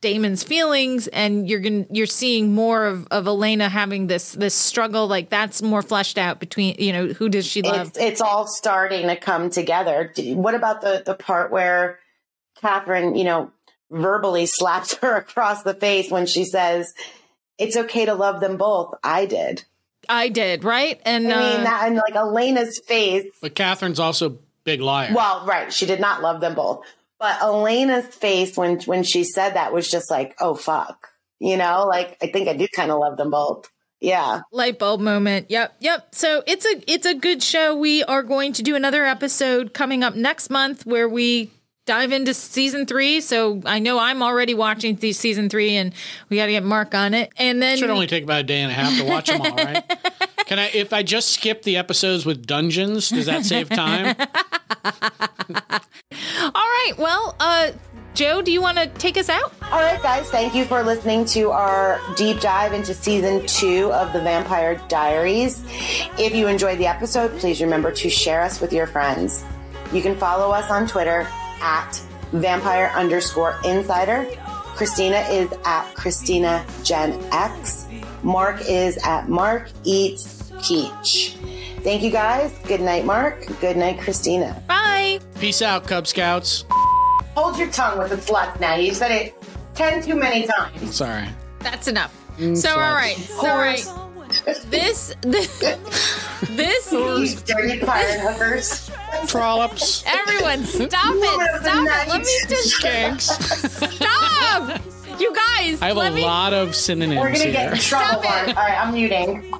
Damon's feelings, and you're going you're seeing more of, of Elena having this this struggle. Like that's more fleshed out between you know who does she love? it's, it's all starting to come together. What about the, the part where Katherine, you know, verbally slaps her across the face when she says, it's okay to love them both. I did. I did right, and I mean, uh, that, and like Elena's face. But Katherine's also big liar. Well, right. She did not love them both. But Elena's face when, when she said that was just like, oh, fuck. You know, like, I think I do kind of love them both. Yeah. light bulb moment. Yep, yep. So it's a it's a good show. We are going to do another episode coming up next month where we dive into season three. So I know I'm already watching the season three, and we got to get Mark on it. And then it Should only take about a day and a half to watch them all, right? Can I, if I just skip the episodes with dungeons, does that save time? all right. Well, uh, Joe, do you want to take us out? All right, guys, thank you for listening to our deep dive into season two of the Vampire Diaries. If you enjoyed the episode, please remember to share us with your friends. You can follow us on Twitter at vampire underscore insider. Christina is at Christina Gen X. Mark is at Mark Eats Peach. Thank you guys. Good night, Mark. Good night, Christina. Bye. Peace out, Cub Scouts. Hold your tongue with the sluts now. You said it 10 too many times. Sorry. That's enough. Mm, so all right. So all right. This this this You dirty pirate hookers. Trollops. everyone stop it. Stop it. Let me just Skanks. stop. You guys, I have let a me lot of synonyms We're gonna here. get in trouble, Stop it. All right, I'm muting.